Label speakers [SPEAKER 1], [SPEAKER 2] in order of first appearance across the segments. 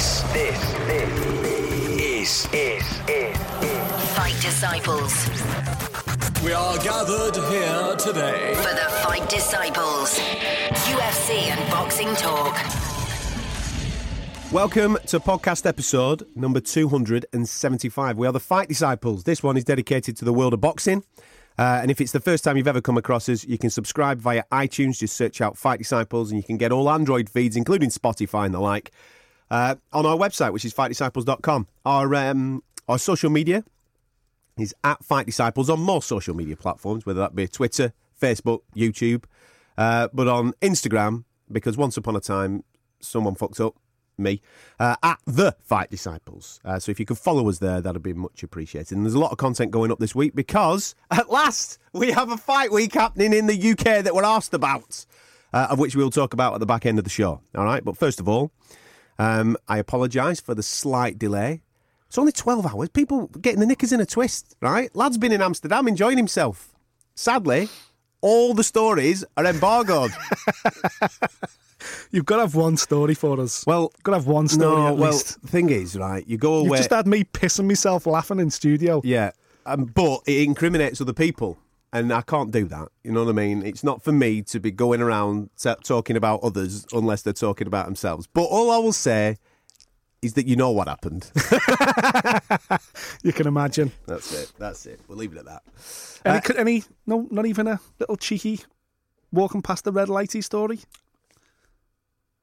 [SPEAKER 1] This, this, this is, is, is,
[SPEAKER 2] Fight Disciples.
[SPEAKER 3] We are gathered here today.
[SPEAKER 2] For the Fight Disciples. UFC and boxing talk.
[SPEAKER 4] Welcome to podcast episode number 275. We are the Fight Disciples. This one is dedicated to the world of boxing. Uh, and if it's the first time you've ever come across us, you can subscribe via iTunes. Just search out Fight Disciples and you can get all Android feeds, including Spotify and the like, uh, on our website, which is fightdisciples.com. Our, um, our social media is at Fight Disciples on most social media platforms, whether that be Twitter, Facebook, YouTube, uh, but on Instagram, because once upon a time, someone fucked up me uh, at the Fight Disciples. Uh, so if you could follow us there, that'd be much appreciated. And there's a lot of content going up this week because at last we have a fight week happening in the UK that we're asked about, uh, of which we'll talk about at the back end of the show. All right, but first of all, um, I apologise for the slight delay. It's only 12 hours. People getting the knickers in a twist, right? Lad's been in Amsterdam enjoying himself. Sadly, all the stories are embargoed.
[SPEAKER 5] You've got to have one story for us.
[SPEAKER 4] Well,
[SPEAKER 5] got to have one story
[SPEAKER 4] no,
[SPEAKER 5] at
[SPEAKER 4] well,
[SPEAKER 5] least.
[SPEAKER 4] the thing is, right, you go away.
[SPEAKER 5] You've just had me pissing myself laughing in studio.
[SPEAKER 4] Yeah, um, but it incriminates other people, and I can't do that. You know what I mean? It's not for me to be going around t- talking about others unless they're talking about themselves. But all I will say is that you know what happened.
[SPEAKER 5] You can imagine.
[SPEAKER 4] That's it. That's it. We'll leave it at that.
[SPEAKER 5] Any,
[SPEAKER 4] Uh,
[SPEAKER 5] any, no, not even a little cheeky walking past the red lighty story.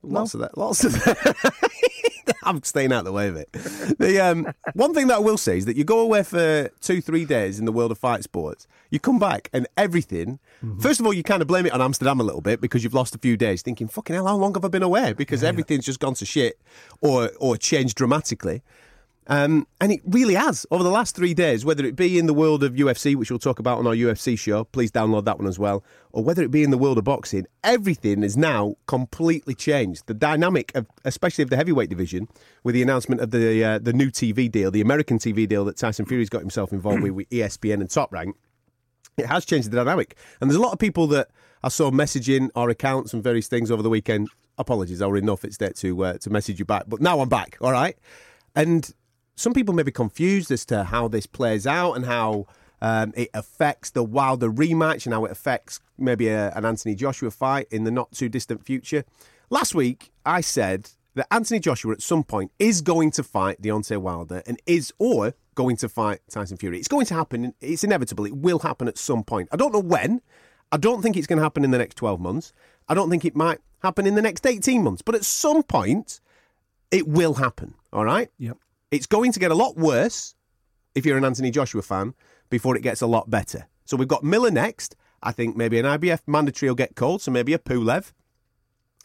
[SPEAKER 4] Lots of that. Lots of that. I'm staying out of the way of it. The um, one thing that I will say is that you go away for two, three days in the world of fight sports. You come back and everything. First of all, you kind of blame it on Amsterdam a little bit because you've lost a few days, thinking, "Fucking hell, how long have I been away?" Because everything's just gone to shit or or changed dramatically. Um, and it really has over the last three days, whether it be in the world of UFC, which we'll talk about on our UFC show, please download that one as well, or whether it be in the world of boxing, everything is now completely changed. The dynamic of, especially of the heavyweight division, with the announcement of the uh, the new TV deal, the American TV deal that Tyson Fury's got himself involved with, with ESPN and Top Rank, it has changed the dynamic. And there's a lot of people that I saw messaging our accounts and various things over the weekend. Apologies, I were in no fit state to uh, to message you back, but now I'm back. All right, and some people may be confused as to how this plays out and how um, it affects the Wilder rematch and how it affects maybe a, an Anthony Joshua fight in the not too distant future. Last week, I said that Anthony Joshua at some point is going to fight Deontay Wilder and is or going to fight Tyson Fury. It's going to happen. It's inevitable. It will happen at some point. I don't know when. I don't think it's going to happen in the next 12 months. I don't think it might happen in the next 18 months. But at some point, it will happen. All right?
[SPEAKER 5] Yep.
[SPEAKER 4] It's going to get a lot worse if you're an Anthony Joshua fan before it gets a lot better. So we've got Miller next. I think maybe an IBF mandatory will get called, so maybe a Pulev.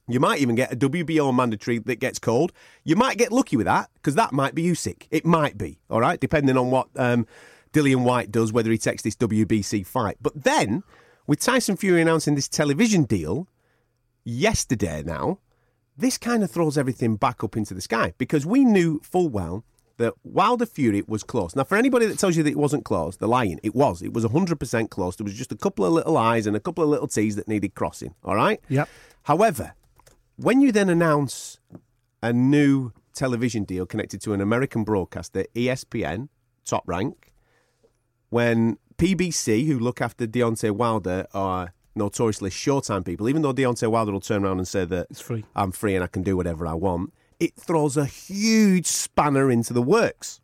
[SPEAKER 4] You might even get a WBO mandatory that gets called. You might get lucky with that because that might be Usyk. It might be, all right, depending on what um, Dillian Whyte does, whether he takes this WBC fight. But then, with Tyson Fury announcing this television deal yesterday now, this kind of throws everything back up into the sky because we knew full well that Wilder Fury was close. Now, for anybody that tells you that it wasn't close, they're lying. It was. It was 100% close. There was just a couple of little I's and a couple of little T's that needed crossing, all right?
[SPEAKER 5] Yep.
[SPEAKER 4] However, when you then announce a new television deal connected to an American broadcaster, ESPN, top rank, when PBC, who look after Deontay Wilder, are notoriously showtime people, even though Deontay Wilder will turn around and say that
[SPEAKER 5] It's free.
[SPEAKER 4] I'm free and I can do whatever I want, it throws a huge spanner into the works.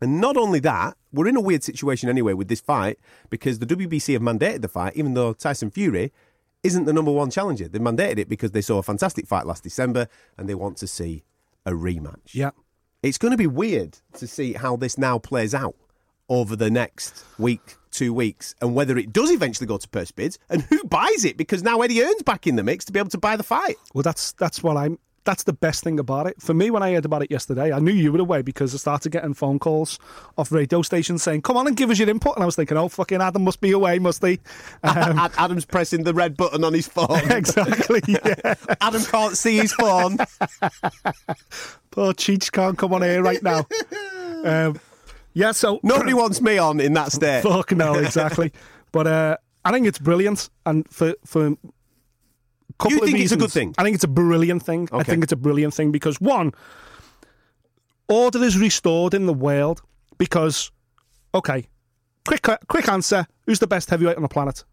[SPEAKER 4] And not only that, we're in a weird situation anyway with this fight because the WBC have mandated the fight, even though Tyson Fury isn't the number one challenger. They mandated it because they saw a fantastic fight last December and they want to see a rematch.
[SPEAKER 5] Yeah.
[SPEAKER 4] It's going to be weird to see how this now plays out over the next week, two weeks, and whether it does eventually go to purse bids and who buys it because now Eddie Hearn's back in the mix to be able to buy the fight.
[SPEAKER 5] Well, that's that's what I'm. That's the best thing about it. For me, when I heard about it yesterday, I knew you were away because I started getting phone calls off radio stations saying, "Come on and give us your input." And I was thinking, "Oh, fucking Adam must be away, must he?" Um,
[SPEAKER 4] Adam's pressing the red button on his phone.
[SPEAKER 5] exactly. Yeah.
[SPEAKER 4] Adam can't see his phone.
[SPEAKER 5] Poor Cheech can't come on here right now. Um, yeah. So
[SPEAKER 4] Nobody wants me on in that state.
[SPEAKER 5] Fuck no, exactly. but uh, I think it's brilliant, and for for couple
[SPEAKER 4] You think it's a good thing?
[SPEAKER 5] I think it's a brilliant thing. I think it's a brilliant thing because one, order is restored in the world because, okay, quick quick answer: Who's the best heavyweight on the planet?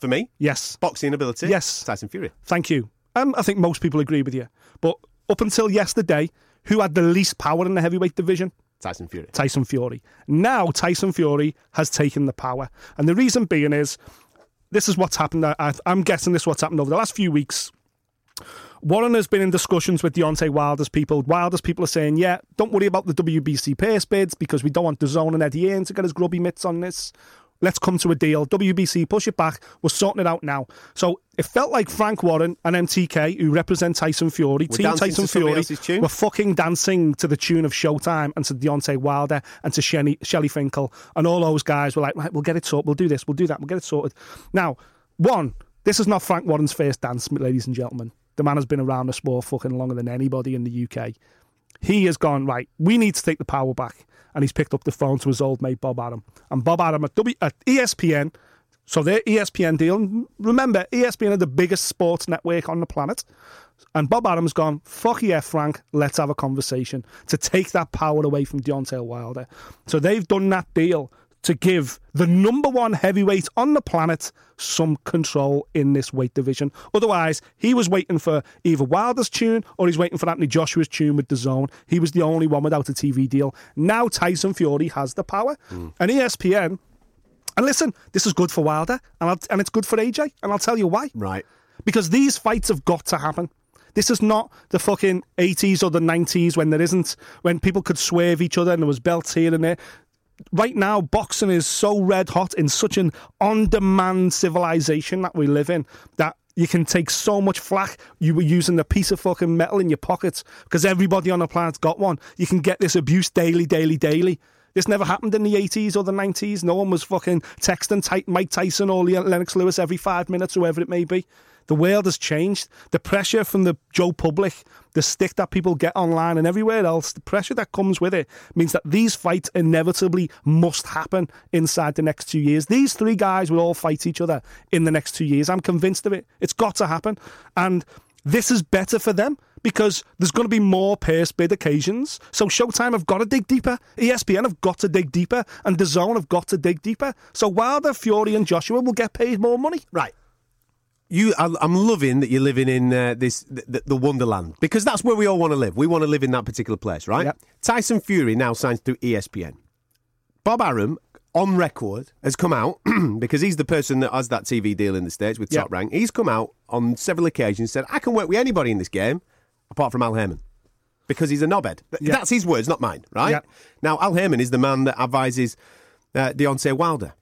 [SPEAKER 4] For me,
[SPEAKER 5] Yes,
[SPEAKER 4] boxing ability.
[SPEAKER 5] Yes.
[SPEAKER 4] Tyson Fury.
[SPEAKER 5] thank you. Um, I think most people agree with you. But up until yesterday, who had the least power in the heavyweight division?
[SPEAKER 4] Tyson Fury.
[SPEAKER 5] Tyson Fury. Now Tyson Fury has taken the power, and the reason being is this is what's happened. I, I'm guessing this is what's happened over the last few weeks. Warren has been in discussions with Deontay Wilder's people. Wilder's people are saying, yeah, don't worry about the WBC purse bids because we don't want DAZN and Eddie Hearn to get his grubby mitts on this. Let's come to a deal. WBC, push it back. We're sorting it out now. So it felt like Frank Warren and MTK, who represent Tyson Fury, Team Tyson Fury, were fucking dancing to the tune of Showtime and to Deontay Wilder and to Shelly, Shelly Finkel. And all those guys were like, right, we'll get it sorted. We'll do this. We'll do that. We'll get it sorted. Now, one, this is not Frank Warren's first dance, ladies and gentlemen. The man has been around the sport fucking longer than anybody in the UK. He has gone, right, we need to take the power back. And he's picked up the phone to his old mate, Bob Arum. And Bob Arum at, w- at ESPN, so their ESPN deal, remember, ESPN are the biggest sports network on the planet. And Bob Arum's gone, fuck yeah, Frank, let's have a conversation to take that power away from Deontay Wilder. So they've done that deal to give the number one heavyweight on the planet some control in this weight division. Otherwise, he was waiting for either Wilder's tune or he's waiting for Anthony Joshua's tune with DAZN. He was the only one without a TV deal. Now Tyson Fury has the power. Hmm. And E ESPN, and listen, this is good for Wilder and, I'll, and it's good for AJ. And I'll tell you why
[SPEAKER 4] Right.
[SPEAKER 5] because these fights have got to happen. This is not the fucking 80s or the 90s when there isn't, when people could swerve each other and there was belts here and there. Right now, boxing is so red hot in such an on demand civilization that we live in that you can take so much flack. You were using a piece of fucking metal in your pockets because everybody on the planet's got one. You can get this abuse daily, daily, daily. This never happened in the 80s or the 90s. No one was fucking texting Mike Tyson or Lennox Lewis every five minutes, whoever it may be. The world has changed. The pressure from the Joe public, the stick that people get online and everywhere else, the pressure that comes with it means that these fights inevitably must happen inside the next two years. These three guys will all fight each other in the next two years. I'm convinced of it. It's got to happen. And this is better for them because there's going to be more purse bid occasions. So Showtime have got to dig deeper. ESPN have got to dig deeper. And DAZN have got to dig deeper. So Wilder, Fury, and Joshua will get paid more money.
[SPEAKER 4] Right. You, I- I'm loving that you're living in uh, this the, the Wonderland because that's where we all want to live. We want to live in that particular place, right?
[SPEAKER 5] Yep.
[SPEAKER 4] Tyson Fury now signs to E ESPN. Bob Arum, on record, has come out because he's the person that has that TV deal in the states with
[SPEAKER 5] Yep.
[SPEAKER 4] Top Rank. He's come out on several occasions said, "I can work with anybody in this game, apart from Al Haymon." Because he's a knobhead.
[SPEAKER 5] Yeah.
[SPEAKER 4] That's his words, not mine, right? Now, Al Haymon is the man that advises uh, Deontay Wilder.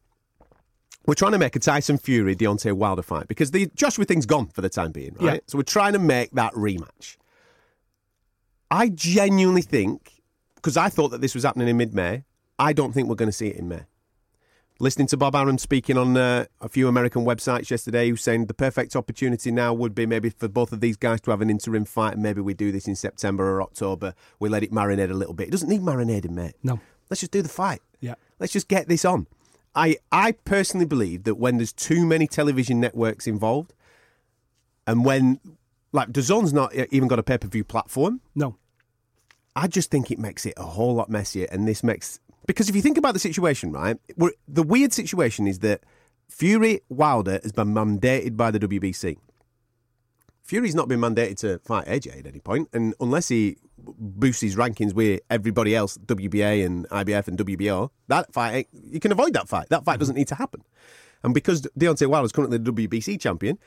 [SPEAKER 4] We're trying to make a Tyson Fury Deontay Wilder fight because the Joshua thing's gone for the time being, right?
[SPEAKER 5] Yeah.
[SPEAKER 4] So we're trying to make that rematch. I genuinely think, because I thought that this was happening in mid May, I don't think we're going to see it in May. Listening to Bob Arum speaking on uh, a few American websites yesterday, who's saying the perfect opportunity now would be maybe for both of these guys to have an interim fight, and maybe we do this in September or October. We let it marinate a little bit. It doesn't need marinating, mate.
[SPEAKER 5] No.
[SPEAKER 4] Let's just do the fight.
[SPEAKER 5] Yeah.
[SPEAKER 4] Let's just get this on. I I personally believe that when there's too many television networks involved, and when like DAZN's not even got a pay per view platform,
[SPEAKER 5] No.
[SPEAKER 4] I just think it makes it a whole lot messier. And this makes because if you think about the situation, right, we're, the weird situation is that Fury Wilder has been mandated by the WBC. Fury's not been mandated to fight AJ at any point, and unless he boosts his rankings with everybody else, WBA and IBF and WBO, that fight eh, you can avoid that fight. That fight doesn't need to happen. And because Deontay Wilder is currently the WBC champion,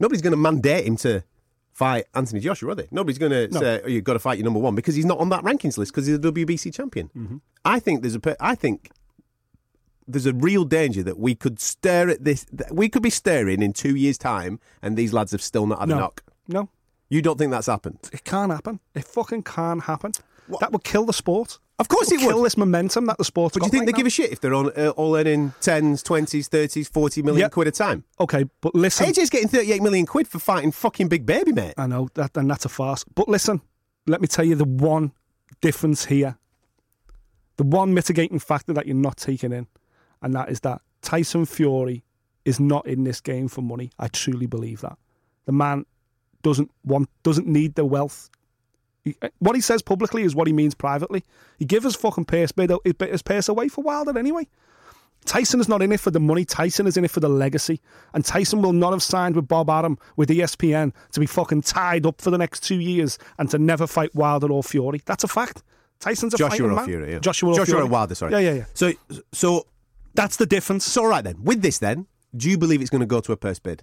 [SPEAKER 4] nobody's going to mandate him to fight Anthony Joshua, are they? Nobody's going to say oh, you've got to fight your number one because he's not on that rankings list because he's the WBC champion. Mm-hmm. I think there's a, I think there's a real danger that we could stare at this. that We could be staring in two years' time, and these lads have still not had a knock.
[SPEAKER 5] No.
[SPEAKER 4] You don't think that's happened?
[SPEAKER 5] It can't happen. It fucking can't happen. That would kill the sport.
[SPEAKER 4] Of course
[SPEAKER 5] it
[SPEAKER 4] it would.
[SPEAKER 5] kill this momentum that the sport's
[SPEAKER 4] But do you think
[SPEAKER 5] right
[SPEAKER 4] they
[SPEAKER 5] now.
[SPEAKER 4] give a shit if they're on uh, all earning tens, twenties, thirties, forty million
[SPEAKER 5] Yep.
[SPEAKER 4] quid a time?
[SPEAKER 5] Okay, but listen.
[SPEAKER 4] AJ's getting thirty-eight million quid for fighting fucking Big Baby, mate.
[SPEAKER 5] I know that, and that's a farce. But listen, let me tell you the one difference here, the one mitigating factor that you're not taking in, and that is that Tyson Fury is not in this game for money. I truly believe that the man doesn't want, doesn't need the wealth. He- uh, what he says publicly is what he means privately. He gives his fucking purse bid, his purse away for Wilder anyway. Tyson is not in it for the money. Tyson is in it for the legacy. And Tyson will not have signed with Bob Arum with ESPN to be fucking tied up for the next two years and to never fight Wilder or Fury. That's a fact. Tyson's a
[SPEAKER 4] Joshua
[SPEAKER 5] fighting man.
[SPEAKER 4] Fury. Yeah.
[SPEAKER 5] Joshua or
[SPEAKER 4] Joshua
[SPEAKER 5] Fury.
[SPEAKER 4] Wilder. Sorry.
[SPEAKER 5] Yeah, yeah, yeah.
[SPEAKER 4] So, so,
[SPEAKER 5] That's the difference.
[SPEAKER 4] so all right then. With this, then, do you believe it's going to go to a purse bid?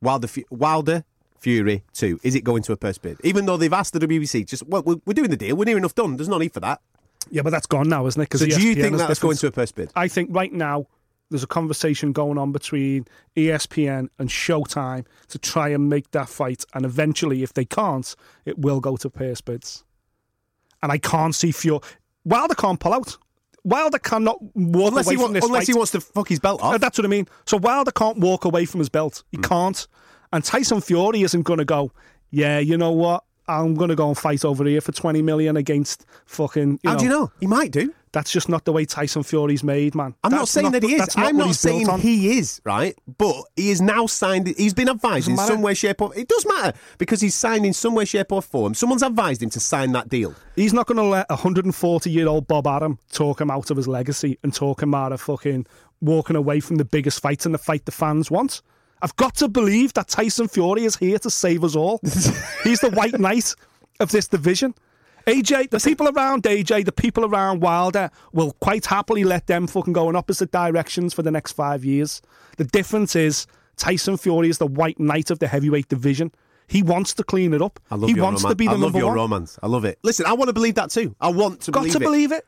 [SPEAKER 4] Wilder, Wilder, Fury two. Is it going to a purse bid? Even though they've asked the WBC, just well, we're, we're doing the deal. We're near enough done. There's no need for that.
[SPEAKER 5] Yeah, but that's gone now, isn't it?
[SPEAKER 4] So, do you think that's going to a purse bid?
[SPEAKER 5] I think right now there's a conversation going on between ESPN and Showtime to try and make that fight, and eventually, if they can't, it will go to purse bids. And I can't see Fury. Wilder can't pull out. Wilder cannot walk
[SPEAKER 4] Unless,
[SPEAKER 5] away
[SPEAKER 4] he, wa-
[SPEAKER 5] from this
[SPEAKER 4] unless
[SPEAKER 5] fight.
[SPEAKER 4] he wants to fuck his belt
[SPEAKER 5] Uh,
[SPEAKER 4] off.
[SPEAKER 5] That's what I mean. So Wilder can't walk away from his belt. He
[SPEAKER 4] Hmm.
[SPEAKER 5] can't. And Tyson Fury isn't going to go, yeah, you know what? I'm going to go and fight over here for 20 million against fucking. You
[SPEAKER 4] How
[SPEAKER 5] know,
[SPEAKER 4] do you know? He might do.
[SPEAKER 5] That's just not the way Tyson Fury's made, man.
[SPEAKER 4] I'm not
[SPEAKER 5] That's
[SPEAKER 4] saying that he is.
[SPEAKER 5] that's
[SPEAKER 4] I'm not saying he is, right? But he is now signed. He's been advised in some way, shape, or It does matter because he's signed in some way, shape, or form. Someone's advised him to sign that deal.
[SPEAKER 5] He's not going to let a 140 year old Bob Arum talk him out of his legacy and talk him out of fucking walking away from the biggest fight and the fight the fans want. I've got to believe that Tyson Fury is here to save us all. He's the white knight of this division. AJ, the people around AJ, the people around Wilder will quite happily let them fucking go in opposite directions for the next five years. The difference is Tyson Fury is the white knight of the heavyweight division. He wants to clean it up.
[SPEAKER 4] I love
[SPEAKER 5] he
[SPEAKER 4] your
[SPEAKER 5] wants
[SPEAKER 4] roman-
[SPEAKER 5] to be the
[SPEAKER 4] I love
[SPEAKER 5] number
[SPEAKER 4] your
[SPEAKER 5] one.
[SPEAKER 4] romance. I love it. Listen, I want to believe that too. I want to
[SPEAKER 5] Got
[SPEAKER 4] believe
[SPEAKER 5] to
[SPEAKER 4] it.
[SPEAKER 5] believe it.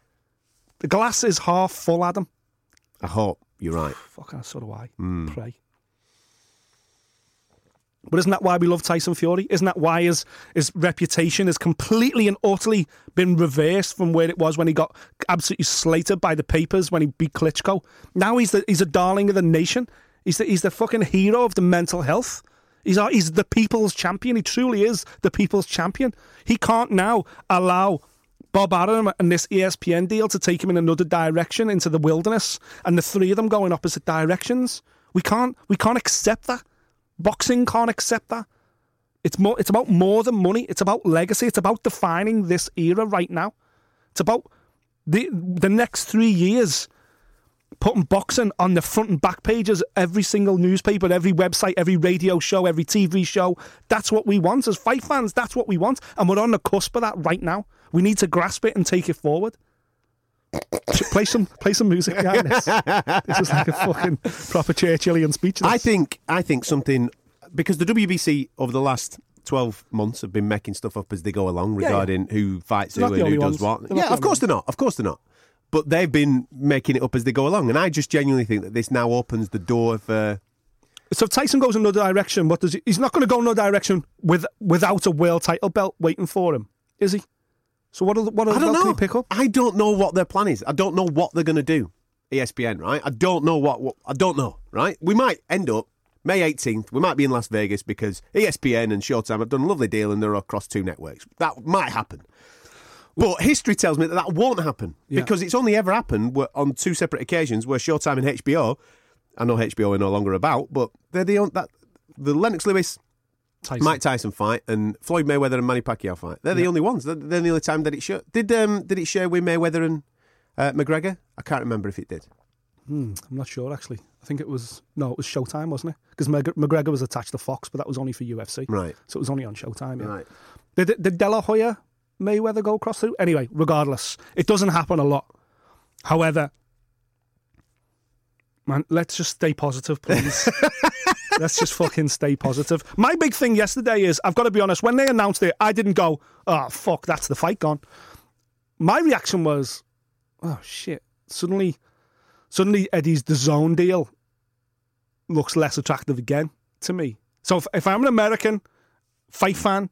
[SPEAKER 5] The glass is half full, Adam.
[SPEAKER 4] I hope you're right.
[SPEAKER 5] Fucking so do I.
[SPEAKER 4] Hmm.
[SPEAKER 5] Pray. But isn't that why we love Tyson Fury? Isn't that why his his reputation has completely and utterly been reversed from where it was when he got absolutely slated by the papers when he beat Klitschko? Now he's the he's a darling of the nation. He's the, he's the fucking hero of the mental health. He's our, he's the people's champion. He truly is the people's champion. He can't now allow Bob Arum and this ESPN deal to take him in another direction into the wilderness, and the three of them going opposite directions. We can't we can't accept that. Boxing can't accept that. It's more. It's about more than money. It's about legacy. It's about defining this era right now. It's about the the next three years putting boxing on the front and back pages every single newspaper, every website, every radio show, every TV show. That's what we want as fight fans. That's what we want, and we're on the cusp of that right now. We need to grasp it and take it forward. Play some play some music behind this. This is like a fucking proper Churchillian speech. this.
[SPEAKER 4] I think I think something because the WBC over the last twelve months have been making stuff up as they go along
[SPEAKER 5] yeah.
[SPEAKER 4] regarding who fights
[SPEAKER 5] They're
[SPEAKER 4] who and who does
[SPEAKER 5] ones.
[SPEAKER 4] what.
[SPEAKER 5] They're
[SPEAKER 4] Yeah, of course
[SPEAKER 5] only
[SPEAKER 4] they're not. Of course they're not. But they've been making it up as they go along, and I just genuinely think that this now opens the door for.
[SPEAKER 5] So if Tyson goes another direction, what does he? He's not going to go another direction with without a world title belt waiting for him, is he? So what? Are, the- what other
[SPEAKER 4] I don't know.
[SPEAKER 5] pick up?
[SPEAKER 4] I don't know what their plan is. I don't know what they're going to do. ESPN, right? I don't know what, what. I don't know, right? We might end up May 18th. We might be in Las Vegas because ESPN and Showtime have done a lovely deal and they're across two networks. That might happen. But history tells me that that won't happen
[SPEAKER 5] Yeah.
[SPEAKER 4] because it's only ever happened on two separate occasions where Showtime and HBO. I know HBO are no longer about, but they're the that the Lennox Lewis
[SPEAKER 5] Tyson.
[SPEAKER 4] Mike Tyson fight and Floyd Mayweather and Manny Pacquiao fight. They're the only ones. They're, they're the only time that it showed. Did um did it share with Mayweather and uh, McGregor? I can't remember if it did.
[SPEAKER 5] I'm not sure actually. I think it was no, it was Showtime, wasn't it? Because McGregor was attached to Fox, but that was only for UFC.
[SPEAKER 4] Right.
[SPEAKER 5] So it was only on Showtime. Yeah.
[SPEAKER 4] Right.
[SPEAKER 5] Did, did De La Hoya Mayweather go across through? Anyway, regardless, it doesn't happen a lot. However, man, let's just stay positive, please. let's just fucking stay positive. My big thing yesterday is I've got to be honest. When they announced it, I didn't go, "Oh fuck, that's the fight gone." My reaction was, "Oh shit!" Suddenly, suddenly Eddie's DAZN deal looks less attractive again to me. So if, if I'm an American fight fan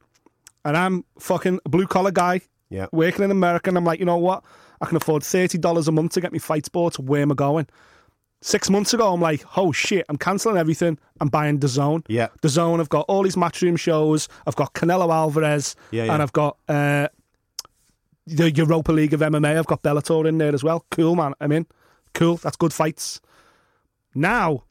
[SPEAKER 5] and I'm fucking a blue collar guy
[SPEAKER 4] Yeah.
[SPEAKER 5] working in America and I'm like, you know what? I can afford $30 a month to get me fight sports. Where am I going? Six months ago, I'm like, oh shit, I'm cancelling everything. I'm buying DAZN.
[SPEAKER 4] Yeah.
[SPEAKER 5] DAZN, I've got all these matchroom shows. I've got Canelo Alvarez.
[SPEAKER 4] Yeah, yeah.
[SPEAKER 5] And I've got uh, the Europa League of MMA. I've got Bellator in there as well. Cool, man. I'm in. Cool. That's good fights. Now,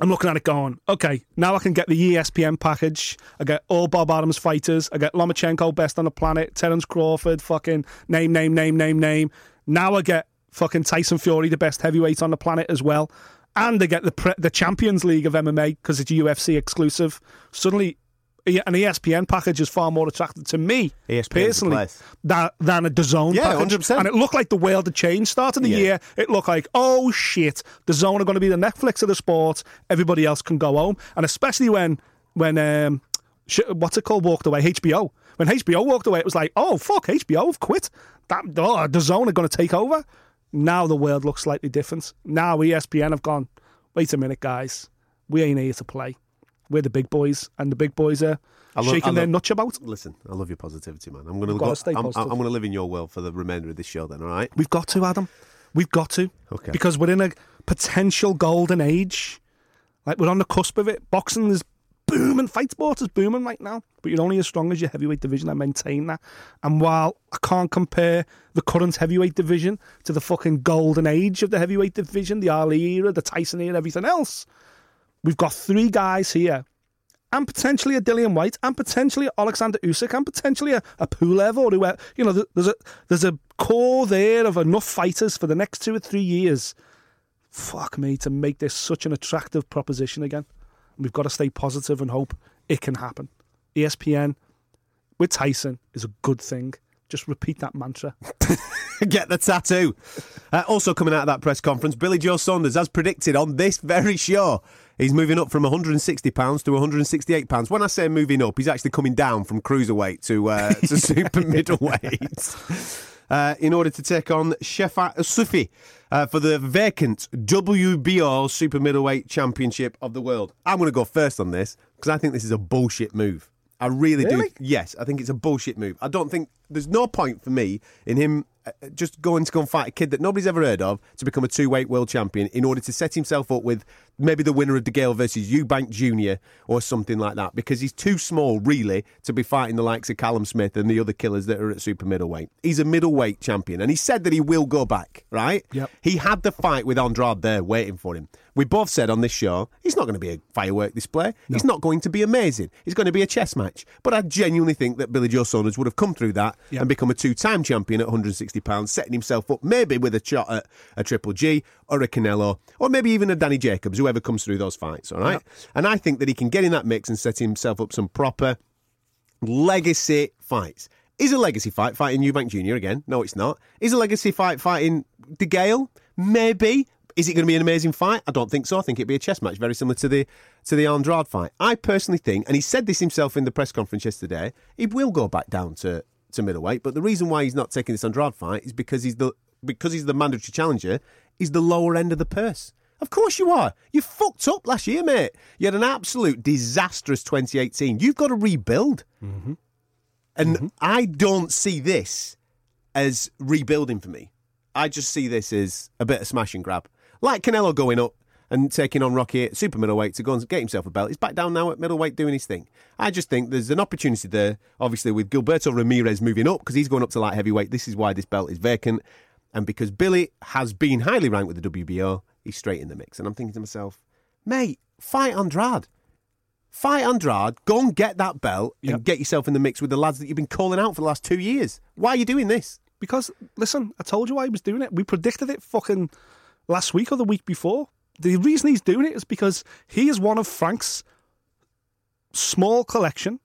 [SPEAKER 5] I'm looking at it going, okay, now I can get the ESPN package. I get all Bob Arum's fighters. I get Lomachenko, best on the planet. Terence Crawford, fucking name, name, name, name, name. Now I get fucking Tyson Fury, the best heavyweight on the planet as well. And they get the pre- the Champions League of MMA because it's UFC exclusive. Suddenly, an ESPN package is far more attractive to me
[SPEAKER 4] ESPN's
[SPEAKER 5] personally than, than a DAZN
[SPEAKER 4] Yeah,
[SPEAKER 5] package.
[SPEAKER 4] 100%.
[SPEAKER 5] And it looked like the world had changed. Start of the
[SPEAKER 4] Yeah.
[SPEAKER 5] year, it looked like, oh shit, DAZN are going to be the Netflix of the sport. Everybody else can go home. And especially when, when um, sh- what's it called, walked away? HBO. When HBO walked away, it was like, oh fuck, HBO have quit. That oh, DAZN are going to take over. Now the world looks slightly different. Now ESPN have gone, wait a minute, guys, we ain't here to play. We're the big boys, and the big boys are
[SPEAKER 4] love-
[SPEAKER 5] shaking
[SPEAKER 4] I
[SPEAKER 5] their
[SPEAKER 4] love-
[SPEAKER 5] nuts about.
[SPEAKER 4] Listen, I love your positivity, man. I'm gonna
[SPEAKER 5] gotta
[SPEAKER 4] go,
[SPEAKER 5] stay
[SPEAKER 4] I'm,
[SPEAKER 5] positive.
[SPEAKER 4] I'm gonna live in your world for the remainder of this show. Then, all right?
[SPEAKER 5] We've got to, Adam. We've got to.
[SPEAKER 4] Okay.
[SPEAKER 5] Because we're in a potential golden age. Like we're on the cusp of it. Boxing is booming. Fight sport is booming right now. But you're only as strong as your heavyweight division. I maintain that. And while I can't compare the current heavyweight division to the fucking golden age of the heavyweight division, the Ali era, the Tyson era, and everything else, we've got three guys here. And potentially a Dillian Whyte, and potentially Alexander Usyk, and potentially a, a Pulev or whoever. You know, there's a there's a core there of enough fighters for the next two or three years. Fuck me to make this such an attractive proposition again. We've got to stay positive and hope it can happen. ESPN with Tyson is a good thing. Just repeat that mantra.
[SPEAKER 4] Get the tattoo. Uh, also coming out of that press conference, Billy Joe Saunders, as predicted on this very show, he's moving up from 160 pounds to 168 pounds. When I say moving up, he's actually coming down from cruiserweight to uh, to super middleweight. Uh, in order to take on Shefat Isufi uh, for the vacant WBO Super Middleweight Championship of the World. I'm going to go first on this because I think this is a bullshit move. I really,
[SPEAKER 5] Really?
[SPEAKER 4] do. Yes, I think it's a bullshit move. I don't think there's no point for me in him uh, just going to go and fight a kid that nobody's ever heard of to become a two weight world champion in order to set himself up with maybe the winner of DeGale versus Eubank Jr. or something like that because he's too small, really, to be fighting the likes of Callum Smith and the other killers that are at super middleweight. He's a middleweight champion and he said that he will go back, right?
[SPEAKER 5] Yep.
[SPEAKER 4] He had the fight with Andrade there waiting for him. We both said on this show, he's not going to be a firework display. He's not going to be amazing. He's going to be a chess match. But I genuinely think that Billy Joe Saunders would have come through that
[SPEAKER 5] Yep.
[SPEAKER 4] and become a two-time champion at 160 pounds, setting himself up maybe with a shot at a Triple G or a Canelo or maybe even a Danny Jacobs, whoever comes through those fights. All right, and I think that he can get in that mix and set himself up some proper legacy fights. Is a legacy fight fighting Eubank Jr. again? No, it's not. Is a legacy fight fighting De Gale? Maybe. Is it going to be an amazing fight? I don't think so. I think it'd be a chess match, very similar to the to the Andrade fight. I personally think, and he said this himself in the press conference yesterday, he will go back down to, to middleweight. But the reason why he's not taking this Andrade fight is because he's the because he's the mandatory challenger. He's the lower end of the purse. Of course you are. You fucked up last year, mate. You had an absolute disastrous 2018. You've got to rebuild. Mm-hmm. And mm-hmm. I don't see this as rebuilding for me. I just see this as a bit of smash and grab. Like Canelo going up and taking on Rocky at super middleweight to go and get himself a belt. He's back down now at middleweight doing his thing. I just think there's an opportunity there, obviously, with Gilberto Ramirez moving up because he's going up to light heavyweight. This is why this belt is vacant. And because Billy has been highly ranked with the WBO, he's straight in the mix. And I'm thinking to myself, mate, fight Andrade. Fight Andrade, go and get that belt
[SPEAKER 5] Yep.
[SPEAKER 4] and get yourself in the mix with the lads that you've been calling out for the last two years. Why are you doing this?
[SPEAKER 5] Because listen, I told you why he was doing it. We predicted it fucking last week or the week before. The reason he's doing it is because he is one of Frank's small collection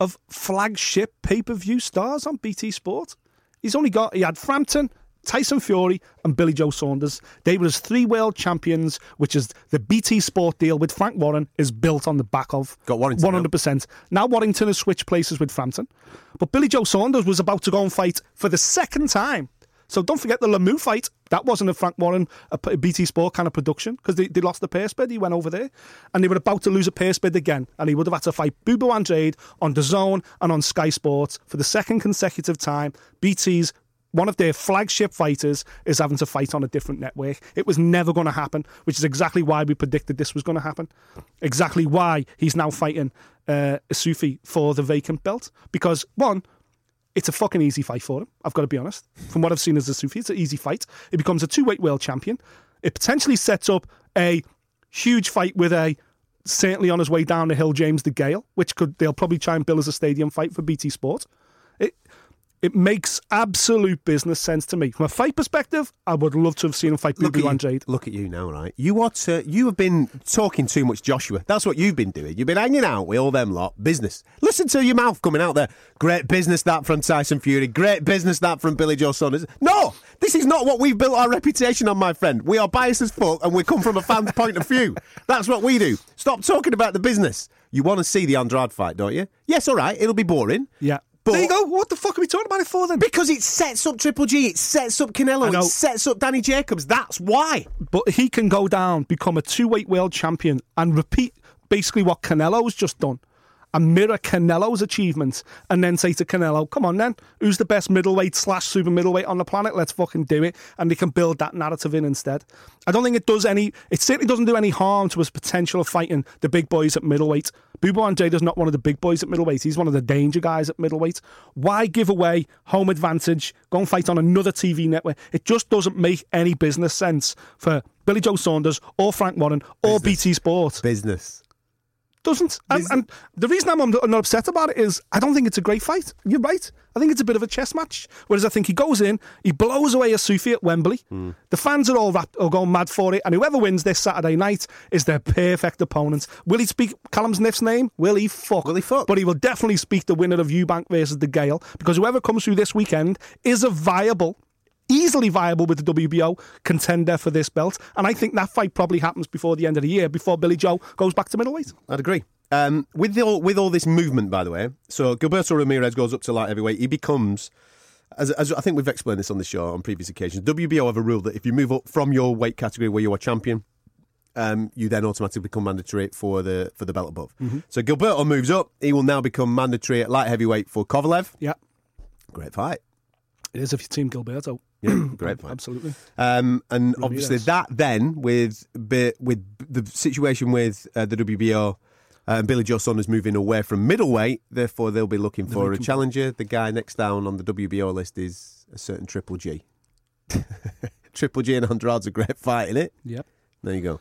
[SPEAKER 5] of flagship pay per view stars on BT Sport. He's only got he had Frampton, Tyson Fury, and Billy Joe Saunders. They were his three world champions, which is the BT Sport deal with Frank Warren is built on the back of.
[SPEAKER 4] Got Warrington
[SPEAKER 5] hundred percent. Now Warrington has switched places with Frampton, but Billy Joe Saunders was about to go and fight for the second time. So don't forget the Lemieux fight. That wasn't a Frank Warren, a BT Sport kind of production because they, they lost the purse bid. He went over there, and they were about to lose a purse bid again, and he would have had to fight Boo Boo Andrade on DAZN and on Sky Sports for the second consecutive time. BT's one of their flagship fighters is having to fight on a different network. It was never going to happen, which is exactly why we predicted this was going to happen. Exactly why he's now fighting uh, Sufi for the vacant belt. Because, one, it's a fucking easy fight for him. I've got to be honest. From what I've seen as a Sufi, it's an easy fight. It becomes a two weight world champion. It potentially sets up a Huge fight with a certainly on his way down the hill, James De Gale, which could they'll probably try and bill as a stadium fight for BT Sport. It makes absolute business sense to me. From a fight perspective, I would love to have seen him fight
[SPEAKER 4] at, you,
[SPEAKER 5] Andrade.
[SPEAKER 4] look at you now, right? You are to, you have been talking too much, Joshua. That's what you've been doing. You've been hanging out with all them lot. Business. Listen to your mouth coming out there. Great business that from Tyson Fury. Great business that from Billy Joe Saunders. No, this is not what we've built our reputation on, my friend. We are biased as fuck, and we come from a fan's point of view. That's what we do. Stop talking about the business. You want to see the Andrade fight, don't you? Yes, all right. It'll be boring.
[SPEAKER 5] Yeah.
[SPEAKER 4] But-
[SPEAKER 5] there you go. What the fuck are we talking about it for then?
[SPEAKER 4] Because it sets up Triple G, it sets up Canelo, it sets up Danny Jacobs. That's why.
[SPEAKER 5] But he can go down, become a two weight world champion, and repeat basically what Canelo's just done. And mirror Canelo's achievements, and then say to Canelo, "Come on, then, who's the best middleweight slash super middleweight on the planet? Let's fucking do it." And they can build that narrative in instead. I don't think it does any. It certainly doesn't do any harm to his potential of fighting the big boys at middleweight. Boo Boo Andrade is not one of the big boys at middleweight. He's one of the danger guys at middleweight. Why give away home advantage? Go and fight on another TV network. It just doesn't make any business sense for Billy Joe Saunders or Frank Warren or BT Sport.
[SPEAKER 4] Business.
[SPEAKER 5] Doesn't. And, and the reason I'm, not upset about it is I don't think it's a great fight. You're right. I think it's a bit of a chess match. Whereas I think he goes in, he blows away a Sufi at Wembley. Hmm. The fans are all wrapped, are going mad for it, and whoever wins this Saturday night is their perfect opponent. Will he speak Callum Smith's name? Will he fuck?
[SPEAKER 4] Will he fuck?
[SPEAKER 5] But he will definitely speak the winner of Eubank versus DeGale because whoever comes through this weekend is a viable. Easily viable with the WBO contender for this belt, and I think that fight probably happens before the end of the year, before Billy Joe goes back to middleweight.
[SPEAKER 4] I'd agree. Um, with the, all, with all this movement, by the way, so Gilberto Ramirez goes up to light heavyweight. He becomes, as, as I think we've explained this on the show on previous occasions, WBO have a rule that if you move up from your weight category where you are champion, um, you then automatically become mandatory for the for the belt above. So Gilberto moves up. He will now become mandatory at light heavyweight for Kovalev.
[SPEAKER 5] Yeah,
[SPEAKER 4] Great fight.
[SPEAKER 5] it is if you team Gilberto.
[SPEAKER 4] Yeah, great fight.
[SPEAKER 5] Absolutely.
[SPEAKER 4] Um, and obviously that then with with the situation with uh, the WBO uh, Billy Joe Saunders moving away from middleweight, therefore they'll be looking for a challenger. The guy next down on the WBO list is a certain Triple G. Triple G and Andrade's a great fight, isn't it?
[SPEAKER 5] Yep.
[SPEAKER 4] There you go.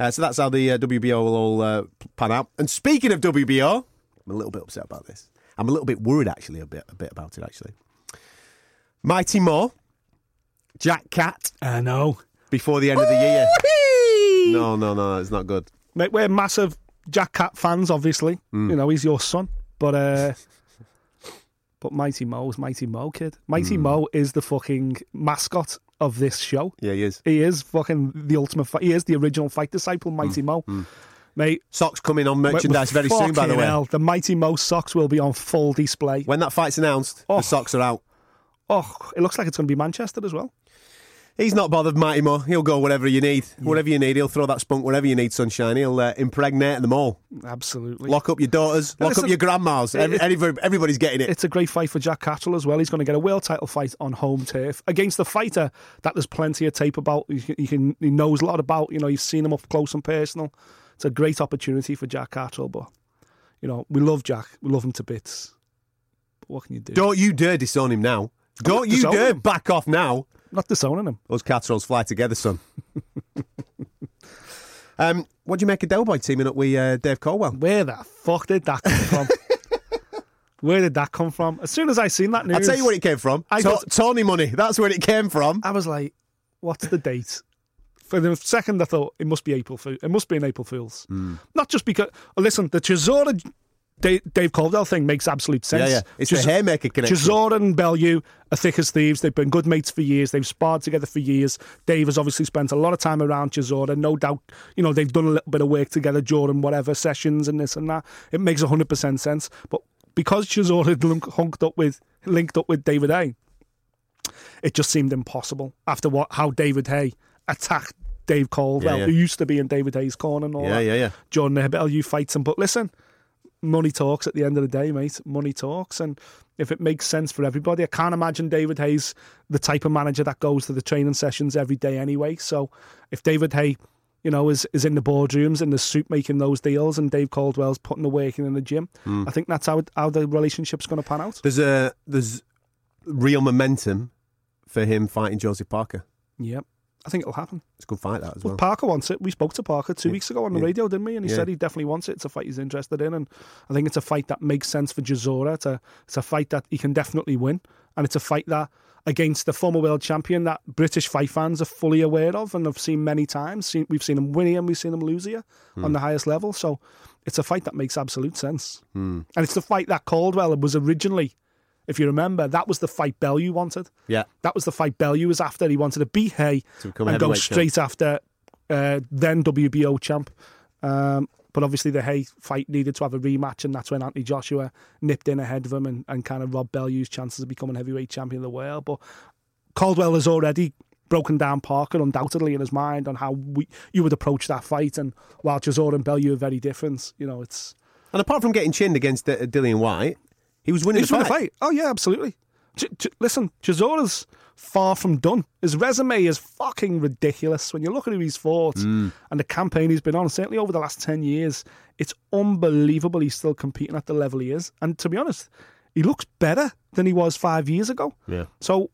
[SPEAKER 4] Uh, so that's how the uh, WBO will all uh, pan out. And speaking of WBO, I'm a little bit upset about this. I'm a little bit worried actually a bit a bit about it actually. Mighty Mo, Jack Cat
[SPEAKER 5] I know.
[SPEAKER 4] before the end of the year. No, no, no, it's not good.
[SPEAKER 5] Mate, we're massive Jack Cat fans, obviously.
[SPEAKER 4] Mm.
[SPEAKER 5] You know, he's your son. But uh but Mighty Mo's Mighty Mo kid.
[SPEAKER 4] Mm.
[SPEAKER 5] Mighty Mo is the fucking mascot of this show.
[SPEAKER 4] Yeah, he is.
[SPEAKER 5] He is fucking the ultimate fight. He is the original fight disciple,
[SPEAKER 4] Mm.
[SPEAKER 5] Mighty Mo. Mate,
[SPEAKER 4] Socks coming on merchandise very soon, by the way.
[SPEAKER 5] hell, the Mighty Mo socks will be on full display.
[SPEAKER 4] When that fight's announced,
[SPEAKER 5] Oh.
[SPEAKER 4] the socks are out.
[SPEAKER 5] Oh, it looks like it's going to be Manchester as well.
[SPEAKER 4] He's not bothered, Mighty Mo. He'll go whatever you need. Whatever you need, he'll throw that spunk wherever you need, sunshine. He'll uh, impregnate them all.
[SPEAKER 5] Absolutely.
[SPEAKER 4] Lock up your daughters, lock up your grandmas. Every, every- everybody's getting it.
[SPEAKER 5] It's a great fight for Jack Catterall as well. He's going to get a world title fight on home turf against a fighter that there's plenty of tape about. He, can- he, can, he knows a lot about. You know, you've seen him up close and personal. It's a great opportunity for Jack Catterall, but you know, we love Jack. We love him to bits. But what can you do?
[SPEAKER 4] Don't you dare disown him now. Don't you dare
[SPEAKER 5] him.
[SPEAKER 4] back off now.
[SPEAKER 5] Not disowning him.
[SPEAKER 4] Those Catrolls fly together, son. um, what do you make of Delboy teaming up with uh, Dave Coldwell?
[SPEAKER 5] Where the fuck did that come from? Where did that come from? As soon as I seen that news,
[SPEAKER 4] I'll tell you where it came from.
[SPEAKER 5] I
[SPEAKER 4] Ta-
[SPEAKER 5] got-
[SPEAKER 4] Tawny money. That's where it came from.
[SPEAKER 5] I was like, "What's the date?" For the second, I thought it must be April Fool. It must be an April Fools.
[SPEAKER 4] Hmm.
[SPEAKER 5] Not just because. oh, listen, the Chisora Dave, Dave Coldwell thing makes absolute sense.
[SPEAKER 4] Yeah, yeah. It's
[SPEAKER 5] Chis-
[SPEAKER 4] the Hayemaker connection.
[SPEAKER 5] Chisora and Bellew are thick as thieves. They've been good mates for years. They've sparred together for years. Dave has obviously spent a lot of time around Chisora. No doubt, you know, they've done a little bit of work together during whatever sessions and this and that. It makes 100% sense. But because Chisora had link- hunked up with, linked up with David Haye, it just seemed impossible after what how David Haye attacked Dave Coldwell,
[SPEAKER 4] Yeah, yeah.
[SPEAKER 5] who used to be in David Haye's corner and all
[SPEAKER 4] Yeah,
[SPEAKER 5] that.
[SPEAKER 4] yeah, yeah.
[SPEAKER 5] Jordan Bellew fights him. But listen, money talks at the end of the day, mate. Money talks. And if it makes sense for everybody, I can't imagine David Haye's the type of manager that goes to the training sessions every day anyway. So if David Haye, you know, is, is in the boardrooms in the suit making those deals and Dave Coldwell's putting the work in in the gym, hmm. I think that's how, how the relationship's going to pan out.
[SPEAKER 4] There's a there's real momentum for him fighting Joseph Parker.
[SPEAKER 5] Yep. I think it'll happen.
[SPEAKER 4] It's a good fight that as well.
[SPEAKER 5] Parker wants it. We spoke to Parker two weeks ago on the radio, didn't we? And he
[SPEAKER 4] Yeah.
[SPEAKER 5] said he definitely wants it. It's a fight he's interested in, and I think it's a fight that makes sense for Chisora. It's a it's a fight that he can definitely win, and it's a fight that against the former world champion that British fight fans are fully aware of and have seen many times. Seen, we've seen him win here, and we've seen him lose here
[SPEAKER 4] Hmm.
[SPEAKER 5] on the highest level. So it's a fight that makes absolute sense, and it's the fight that Coldwell was originally. If you remember, that was the fight Bellew wanted.
[SPEAKER 4] Yeah.
[SPEAKER 5] That was the fight Bellew was after. He wanted to beat Haye
[SPEAKER 4] To
[SPEAKER 5] and go
[SPEAKER 4] heavyweight champ.
[SPEAKER 5] straight after uh, then WBO champ. Um, but obviously, the Haye fight needed to have a rematch, and that's when Anthony Joshua nipped in ahead of him and, and kind of robbed Bellew's chances of becoming heavyweight champion of the world. But Coldwell has already broken down Parker undoubtedly in his mind on how we, you would approach that fight. And while Chisora and Bellew are very different, you know, it's
[SPEAKER 4] And apart from getting chinned against uh, Dillian Whyte, he was winning
[SPEAKER 5] He's
[SPEAKER 4] the
[SPEAKER 5] won
[SPEAKER 4] fight.
[SPEAKER 5] the fight. Oh yeah, absolutely. Ch- ch- listen, Chisora's far from done. His resume is fucking ridiculous. When you look at who he's fought mm. and the campaign he's been on, certainly over the last ten years, it's unbelievable. He's still competing at the level he is, and to be honest, he looks better than he was five years ago.
[SPEAKER 4] Yeah.
[SPEAKER 5] So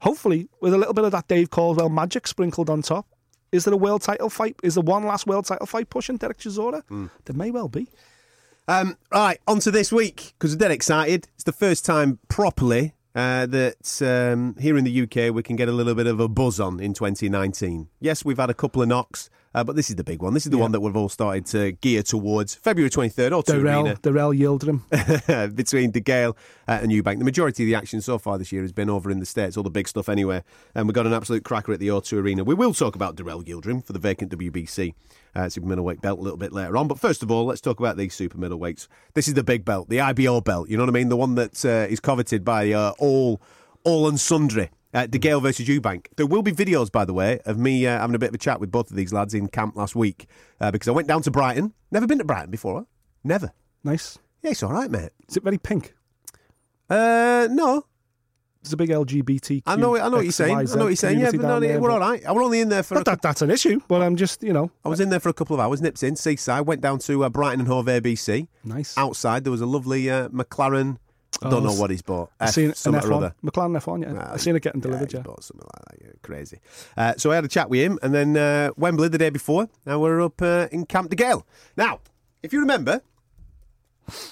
[SPEAKER 5] hopefully, with a little bit of that Dave Coldwell magic sprinkled on top. Is there a world title fight? Is there one last world title fight pushing Derek Chisora? Mm. There may well be.
[SPEAKER 4] Um, right, on to this week, because we're dead excited. It's the first time properly uh, that um, here in the UK we can get a little bit of a buzz on in 2019. Yes, we've had a couple of knocks, uh, but this is the big one. This is the one that we've all started to gear towards. February 23rd, or
[SPEAKER 5] Darrell,
[SPEAKER 4] arena.
[SPEAKER 5] Dirrell Yildirim.
[SPEAKER 4] between De Gale uh, and Eubank. The majority of the action so far this year has been over in the States, all the big stuff anyway. And we've got an absolute cracker at the O2 Arena. We will talk about Dirrell Yildirim for the vacant WBC uh, super middleweight belt a little bit later on. But first of all, let's talk about these super middleweights. This is the big belt, the IBO belt. You know what I mean? The one that uh, is coveted by uh, all, all and sundry. Uh, De Gale versus Eubank. There will be videos, by the way, of me uh, having a bit of a chat with both of these lads in camp last week uh, because I went down to Brighton. Never been to Brighton before. Never.
[SPEAKER 5] Nice.
[SPEAKER 4] Yeah, it's all right, mate.
[SPEAKER 5] Is it very pink?
[SPEAKER 4] Uh, no,
[SPEAKER 5] There's a big LGBT.
[SPEAKER 4] I know, I know what you're saying. I know what you're saying. Yeah, but no, we're all right. I was only in there for.
[SPEAKER 5] That that's an issue, but I'm just, you know,
[SPEAKER 4] I was in there for a couple of hours. Nips in seaside. Went down to uh, Brighton and Hove ABC.
[SPEAKER 5] nice.
[SPEAKER 4] Outside there was a lovely uh, McLaren. I don't
[SPEAKER 5] Oh,
[SPEAKER 4] know what he's bought.
[SPEAKER 5] I
[SPEAKER 4] F
[SPEAKER 5] seen an
[SPEAKER 4] something or
[SPEAKER 5] F1,
[SPEAKER 4] other.
[SPEAKER 5] McLaren F1, yeah.
[SPEAKER 4] Ah,
[SPEAKER 5] I've seen it getting delivered,
[SPEAKER 4] he's
[SPEAKER 5] yeah.
[SPEAKER 4] bought something like that. Yeah, crazy. Uh, so I had a chat with him, and then uh, Wembley the day before. Now we're up uh, in Camp de Gale. Now, if you remember,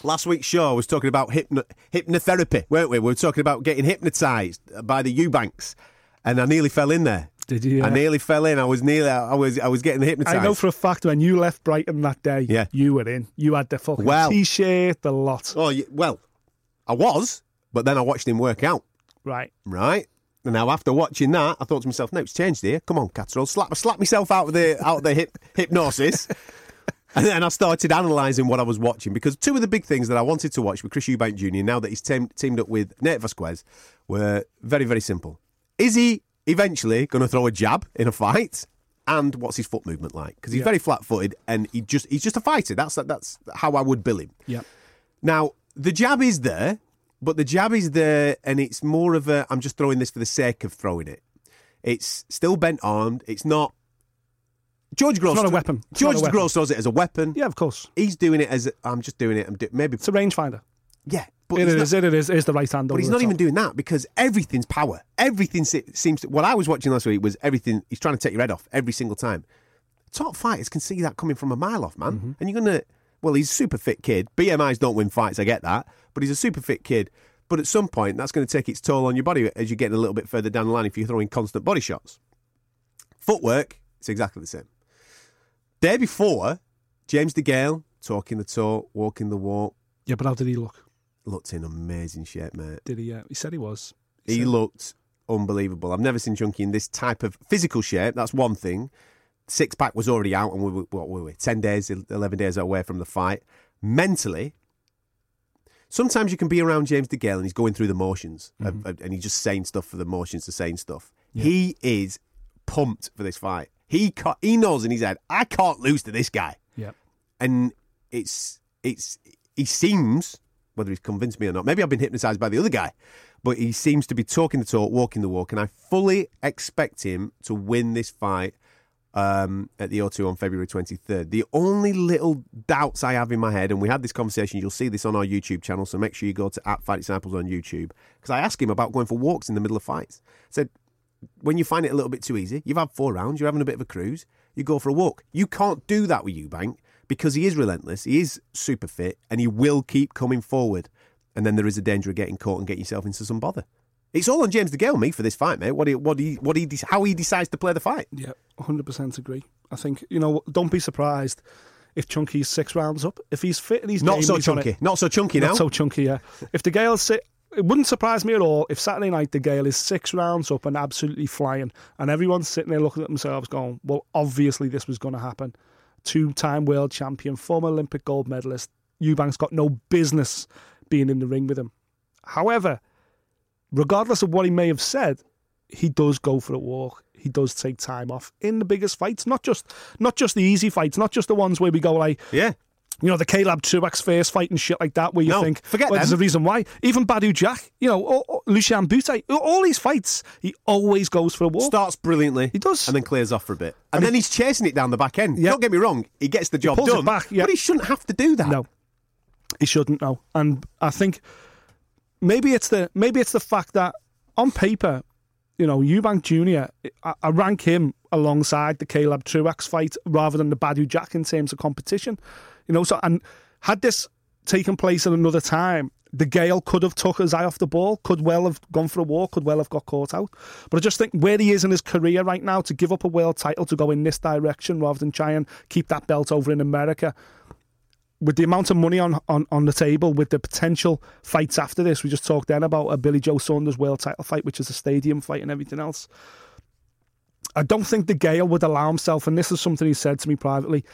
[SPEAKER 4] last week's show was talking about hypno- hypnotherapy, weren't we? We were talking about getting hypnotised by the Eubanks, and I nearly fell in there.
[SPEAKER 5] Did you?
[SPEAKER 4] I nearly fell in. I was nearly. I was. I was getting hypnotised.
[SPEAKER 5] I know for a fact when you left Brighton that day,
[SPEAKER 4] Yeah.
[SPEAKER 5] you were in. You had the fucking
[SPEAKER 4] Well-
[SPEAKER 5] t-shirt, the lot.
[SPEAKER 4] Oh well, I was, but then I watched him work out.
[SPEAKER 5] Right.
[SPEAKER 4] Right. And now after watching that, I thought to myself, "No, it's changed here. Come on, Catterall, slap slap myself out of the out of the hip, hypnosis." And then I started analysing what I was watching because two of the big things that I wanted to watch with Chris Eubank Jr. now that he's teamed, teamed up with Nate Vasquez were very, very simple. Is he eventually going to throw a jab in a fight? And what's his foot movement like? Because he's
[SPEAKER 5] Yeah.
[SPEAKER 4] very flat-footed and he just he's just a fighter. That's that's how I would bill him.
[SPEAKER 5] Yeah.
[SPEAKER 4] Now, the jab is there, but the jab is there, and it's more of a I'm just throwing this for the sake of throwing it. It's still bent armed. It's not. George Groves.
[SPEAKER 5] It's not a weapon. It's
[SPEAKER 4] George
[SPEAKER 5] a weapon.
[SPEAKER 4] Groves throws it as a weapon.
[SPEAKER 5] Yeah, of course.
[SPEAKER 4] He's doing it as I'm just doing it. I'm do, maybe
[SPEAKER 5] It's a rangefinder.
[SPEAKER 4] yeah, but
[SPEAKER 5] It is,
[SPEAKER 4] not,
[SPEAKER 5] it is, it is the right hand
[SPEAKER 4] but he's not even doing that because everything's power. Everything seems to. What I was watching last week was everything. He's trying to take your head off every single time. Top fighters can see that coming from a mile off, man.
[SPEAKER 5] Mm-hmm.
[SPEAKER 4] And you're gonna. Well, he's a super fit kid. BMI's don't win fights. I get that, but he's a super fit kid. But at some point, that's going to take its toll on your body as you're getting a little bit further down the line. If you're throwing constant body shots, footwork, it's exactly the same. The day before, James DeGale talking the talk, walking the walk,
[SPEAKER 5] Yeah, but how did he look?
[SPEAKER 4] looked in amazing shape, mate.
[SPEAKER 5] Did he? Uh, he said he was.
[SPEAKER 4] He
[SPEAKER 5] said-
[SPEAKER 4] looked unbelievable. I've never seen Chunky in this type of physical shape. That's one thing. Six pack was already out, and we were what were we? Ten days, eleven days away from the fight. Mentally, sometimes you can be around James DeGale and he's going through the motions, of- and he's just saying stuff for the motions to saying stuff. He is pumped for this fight. He ca he knows in his head, I can't lose to this guy
[SPEAKER 5] Yeah.
[SPEAKER 4] and it's it's he seems whether he's convinced me or not. Maybe I've been hypnotized by the other guy, but he seems to be talking the talk, walking the walk, and I fully expect him to win this fight um, at the O2 on February 23rd. The only little doubts I have in my head, and we had this conversation, you'll see this on our YouTube channel, so make sure you go to at Fight Disciples on YouTube, because I asked him about going for walks in the middle of fights. I said, when you find it a little bit too easy, you've had four rounds, you're having a bit of a cruise, you go for a walk. You can't do that with Eubank because he is relentless, he is super fit, and he will keep coming forward. And then there is a danger of getting caught and getting yourself into some bother. It's all on James DeGale, me, for this fight, mate. What he, what he, what he, how he decides to play the fight.
[SPEAKER 5] Yeah, 100% agree. I think, you know, don't be surprised if Chunky's six rounds up. If he's fit and he's
[SPEAKER 4] Not
[SPEAKER 5] game,
[SPEAKER 4] so
[SPEAKER 5] he's
[SPEAKER 4] chunky. Not so chunky now.
[SPEAKER 5] Not so chunky, yeah. If DeGale sit, it wouldn't surprise me at all if Saturday night DeGale is six rounds up and absolutely flying, and everyone's sitting there looking at themselves, going, "Well, obviously this was going to happen." Two-time world champion, former Olympic gold medalist, Eubank's got no business being in the ring with him. However, regardless of what he may have said, he does go for a walk. He does take time off in the biggest fights, not just not just the easy fights, not just the ones where we go like,
[SPEAKER 4] yeah.
[SPEAKER 5] You know, the Caleb Truax first fight and shit like that, where you
[SPEAKER 4] No,
[SPEAKER 5] think,
[SPEAKER 4] forget
[SPEAKER 5] well, there's a reason why. Even Badou Jack, you know, or, or Lucian Bute, all these fights, he always goes for a walk.
[SPEAKER 4] Starts brilliantly.
[SPEAKER 5] He does.
[SPEAKER 4] And then clears off for a bit. And, then he's chasing it down the back end.
[SPEAKER 5] Yeah.
[SPEAKER 4] Don't get me wrong, he gets the job done.
[SPEAKER 5] back, yeah.
[SPEAKER 4] But he shouldn't have to do that.
[SPEAKER 5] No, he shouldn't know. And I think maybe it's the maybe it's the fact that on paper, you know, Eubank Junior, I, I rank him alongside the Caleb Truax fight rather than the Badou Jack in terms of competition. You know, so and had this taken place at another time. DeGale could have took his eye off the ball, could well have gone for a walk, could well have got caught out. But I just think where he is in his career right now, to give up a world title to go in this direction rather than try and keep that belt over in America, with the amount of money on, on, on the table, with the potential fights after this, we just talked then about a Billy Joe Saunders world title fight, which is a stadium fight and everything else. I don't think DeGale would allow himself, and this is something he said to me privately,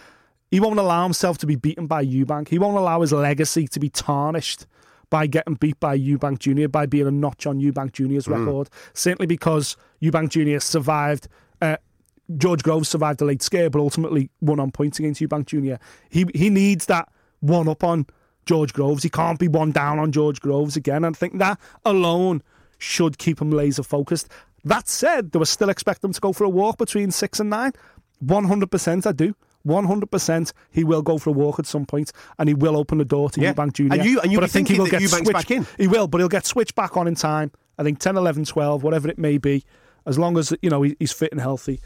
[SPEAKER 5] he won't allow himself to be beaten by Eubank. He won't allow his legacy to be tarnished by getting beat by Eubank Jr., by being a notch on Eubank Jr.'s record. Simply because Eubank Jr. survived. Uh, George Groves survived a late scare, but ultimately won on points against Eubank Jr. He he needs that one up on George Groves. He can't be one down on George Groves again. I think that alone should keep him laser focused. That said, do I still expect him to go for a walk between six and nine? One hundred percent, I do. One hundred percent, he will go for a walk at some point, and he will open the door to
[SPEAKER 4] Yeah.
[SPEAKER 5] Eubank Jr.
[SPEAKER 4] And you- and you'll
[SPEAKER 5] but I think he will get
[SPEAKER 4] Eubank's
[SPEAKER 5] switched
[SPEAKER 4] back in.
[SPEAKER 5] He will, but he'll get switched back on in time. I think 10, 11, 12, whatever it may be, as long as you know he's fit and healthy.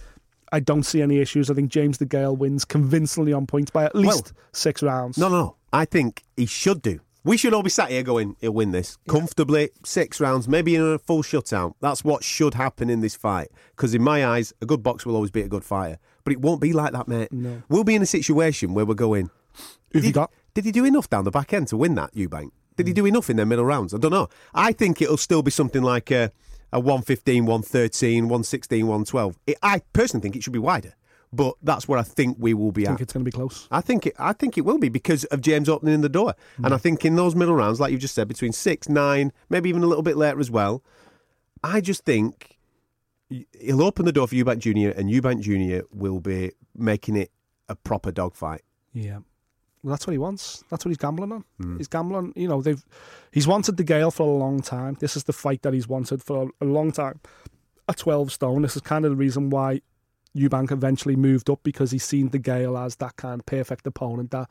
[SPEAKER 5] I don't see any issues. I think James De Gale wins convincingly on points by at least six rounds.
[SPEAKER 4] No, no, no. I think he should do. We should all be sat here going, he'll win this comfortably, six rounds, maybe in a full shutout. That's what should happen in this fight. Because in my eyes, a good boxer will always beat a good fighter. But it won't be like that, mate.
[SPEAKER 5] No.
[SPEAKER 4] We'll be in a situation where we're going, did,
[SPEAKER 5] got?
[SPEAKER 4] did he do enough down the back end to win that, Eubank? Did he do enough in their middle rounds? I don't know. I think it'll still be something like a, a 115, 113, 116, 112. It, I personally think it should be wider. But that's where I think we will be
[SPEAKER 5] I
[SPEAKER 4] at.
[SPEAKER 5] think it's going to be close.
[SPEAKER 4] I think it. I think it will be because of James opening the door, and I mm. think in those middle rounds, like you just said, between six, nine, maybe even a little bit later as well. I just think he'll open the door for Eubank Junior, and Eubank Junior will be making it a proper dogfight.
[SPEAKER 5] Yeah. Well, that's what he wants. That's what he's gambling on. Mm. He's gambling. You know, they've he's wanted DeGale for a long time. This is the fight that he's wanted for a, a long time. A twelve stone, this is kind of the reason why Eubank eventually moved up because he's seen DeGale as that kind of perfect opponent that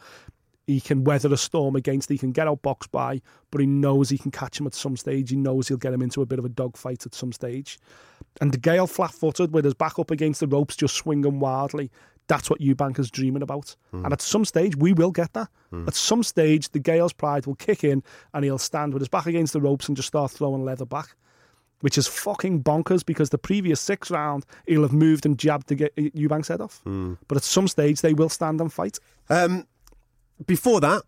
[SPEAKER 5] he can weather a storm against. He can get out boxed by, but he knows he can catch him at some stage. He knows he'll get him into a bit of a dogfight at some stage. And DeGale flat footed with his back up against the ropes, just swinging wildly. That's what Eubank is dreaming about. Hmm. And at some stage, we will get that. Hmm. At some stage, DeGale's pride will kick in and he'll stand with his back against the ropes and just start throwing leather back. Which is fucking bonkers because the previous six round he'll have moved and jabbed to get Eubank's head off. But at some stage they will stand and fight.
[SPEAKER 4] Um, before that,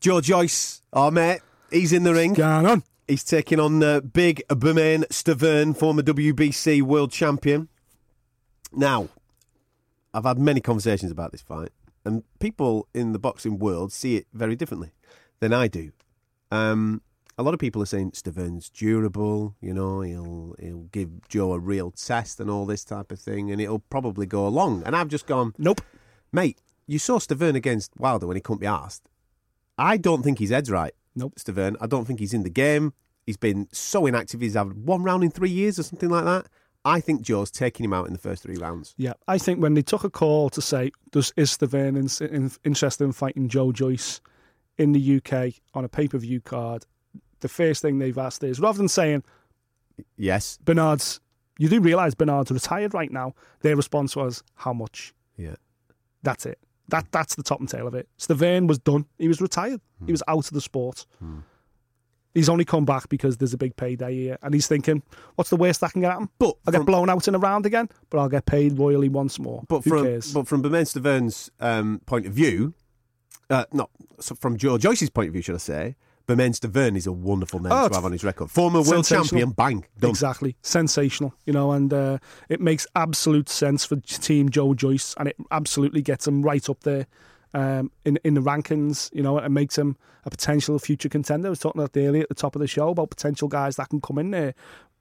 [SPEAKER 4] George Joyce, our mate, he's in the ring.
[SPEAKER 5] Going on.
[SPEAKER 4] He's taking on uh, big Bermane Stiverne, former WBC world champion. Now, I've had many conversations about this fight, and people in the boxing world see it very differently than I do. Um, a lot of people are saying Stiverne's durable, you know, he'll he'll give Joe a real test and all this type of thing, and it'll probably go along. And I've just gone,
[SPEAKER 5] Nope.
[SPEAKER 4] mate, you saw Stiverne against Wilder when he couldn't be asked. I don't think his head's right.
[SPEAKER 5] Nope.
[SPEAKER 4] Stiverne. I don't think he's in the game. He's been so inactive. He's had one round in three years or something like that. I think Joe's taking him out in the first three rounds.
[SPEAKER 5] Yeah, I think when they took a call to say, does is Stiverne in, in, interested in fighting Joe Joyce in the UK on a pay per view card? The first thing they've asked is rather than saying
[SPEAKER 4] Yes.
[SPEAKER 5] Bernard's you do realise Bernard's retired right now. Their response was, "How much?"
[SPEAKER 4] Yeah.
[SPEAKER 5] That's it. That that's the top and tail of it. Stiverne was done. He was retired.
[SPEAKER 4] Hmm.
[SPEAKER 5] He was out of the sport. He's only come back because there's a big payday here, and he's thinking, "What's the worst that can get happen?
[SPEAKER 4] But
[SPEAKER 5] I'll get
[SPEAKER 4] from-
[SPEAKER 5] blown out in a round again, but I'll get paid royally once more.
[SPEAKER 4] But
[SPEAKER 5] Who
[SPEAKER 4] from
[SPEAKER 5] cares?
[SPEAKER 4] but from Bermane Stiverne's um, point of view, uh, not so from Joe Joyce's point of view, should I say? Bermane Stiverne is a wonderful name
[SPEAKER 5] Oh,
[SPEAKER 4] to have on his record. Former world champion, bang, done.
[SPEAKER 5] Exactly. Sensational, you know, and uh, it makes absolute sense for Team Joe Joyce, and it absolutely gets him right up there um, in in the rankings, you know, and makes him a potential future contender. I was talking about earlier at the top of the show about potential guys that can come in there.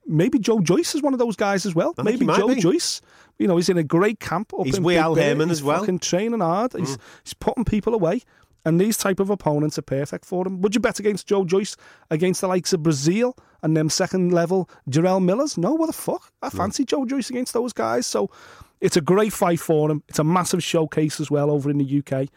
[SPEAKER 5] Maybe Joe Joyce is one of those guys as well.
[SPEAKER 4] I
[SPEAKER 5] Maybe Joe
[SPEAKER 4] be.
[SPEAKER 5] Joyce, you know, he's in a great camp. Up
[SPEAKER 4] He's
[SPEAKER 5] in
[SPEAKER 4] Al
[SPEAKER 5] He's
[SPEAKER 4] as well. Mm.
[SPEAKER 5] Fucking training hard. He's, he's putting people away. And these type of opponents are perfect for him. Would you bet against Joe Joyce against the likes of Brazil and them second level Jarrell Millers? No, what the fuck? I fancy Joe Joyce against those guys. So it's a great fight for him. It's a massive showcase as well over in the UK.